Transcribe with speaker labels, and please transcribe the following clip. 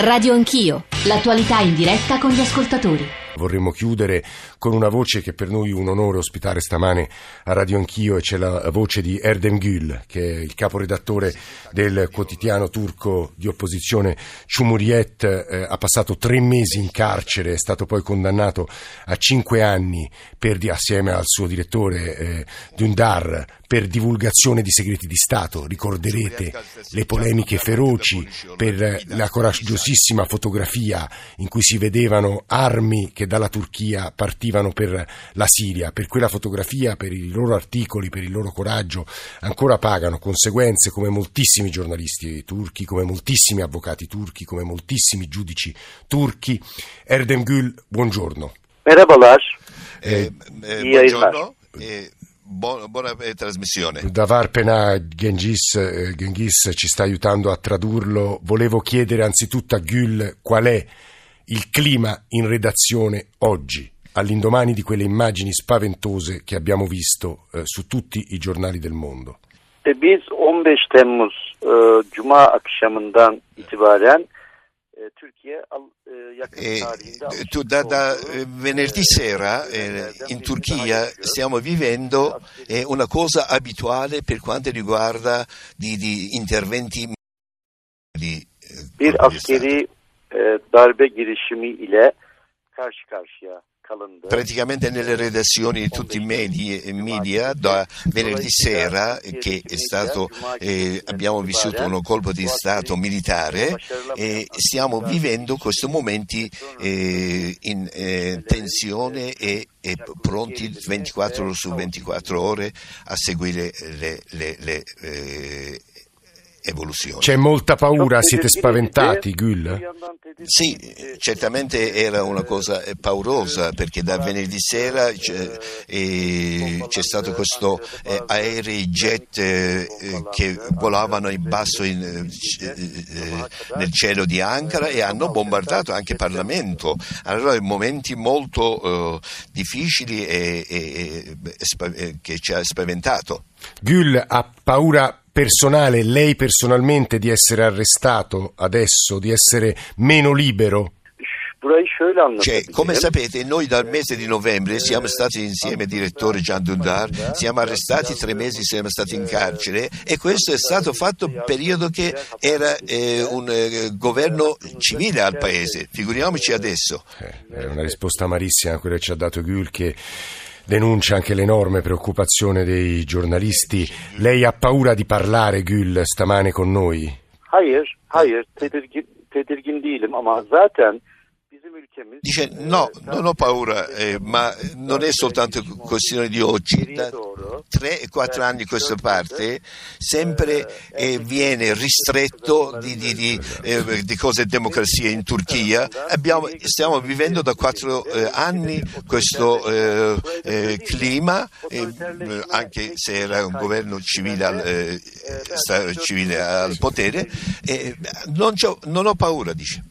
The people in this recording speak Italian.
Speaker 1: Radio Anch'io, l'attualità in diretta con gli ascoltatori.
Speaker 2: Vorremmo chiudere con una voce che per noi è un onore ospitare stamane a Radio Anch'io e c'è la voce di Erdem Gül, che è il caporedattore del quotidiano turco di opposizione Cumhuriyet. Eh, ha passato tre mesi in carcere, è stato poi condannato a cinque anni per, assieme al suo direttore eh, Dündar per divulgazione di segreti di Stato. Ricorderete le polemiche feroci per la coraggiosissima fotografia in cui si vedevano armi che dalla Turchia partivano per la Siria. Per quella fotografia, per i loro articoli, per il loro coraggio, ancora pagano conseguenze come moltissimi giornalisti turchi, come moltissimi avvocati turchi, come moltissimi giudici turchi. Erdem Gül, buongiorno.
Speaker 3: Merhabalar.
Speaker 2: Eh,
Speaker 3: eh, buongiorno. Eh,
Speaker 2: buona, buona eh, trasmissione. Davar Pena Genghis, eh, Genghis ci sta aiutando a tradurlo. Volevo chiedere anzitutto a Gül qual è il clima in redazione oggi, all'indomani di quelle immagini spaventose che abbiamo visto eh, su tutti i giornali del mondo.
Speaker 3: Biz 15 Temmuz e, Cuma akşamından itibaren
Speaker 4: e, tu, da, da, venerdì sera eh, in Turchia stiamo vivendo eh, una cosa abituale per quanto riguarda di, di interventi
Speaker 3: eh, bir askeri e, darbe girişimi ile karşı karşıya
Speaker 4: praticamente nelle redazioni di tutti i media da venerdì sera che stato, eh, abbiamo vissuto un colpo di Stato militare e stiamo vivendo questi momenti eh, in eh, tensione e, e, pronti 24 ore su 24 ore a seguire le, le, le eh, evoluzione.
Speaker 2: C'è molta paura, siete spaventati, Gül?
Speaker 4: Sì, certamente era una cosa paurosa perché da venerdì sera c'è, eh, c'è stato questo eh, aerei jet eh, che volavano in basso in, eh, eh, nel cielo di Ankara e hanno bombardato anche il Parlamento. Allora momenti molto eh, difficili e, e, e, che ci ha spaventato.
Speaker 2: Gül ha paura personale, lei personalmente, di essere arrestato adesso, di essere meno libero?
Speaker 4: Cioè, come sapete, noi dal mese di novembre siamo stati insieme, direttore Gian Dundar, siamo arrestati tre mesi, siamo stati in carcere e questo è stato fatto in un periodo che era eh, un eh, governo civile al paese. Figuriamoci adesso.
Speaker 2: Eh, è una risposta amarissima quella che ci ha dato Gül che denuncia anche l'enorme preoccupazione dei giornalisti. Lei ha paura di parlare, Gül, stamane con noi?
Speaker 3: Hayır, hayır, tedirgin, tedirgin değilim ama zaten
Speaker 4: Dice no, non ho paura, eh, ma non è soltanto questione di oggi, da 3-4 anni a questa parte sempre eh, viene ristretto di, di, di, eh, di cose democrazia in Turchia, Abbiamo, stiamo vivendo da 4 eh, anni questo eh, eh, clima, anche se era un governo civile al, civile al potere, non, non ho paura, dice.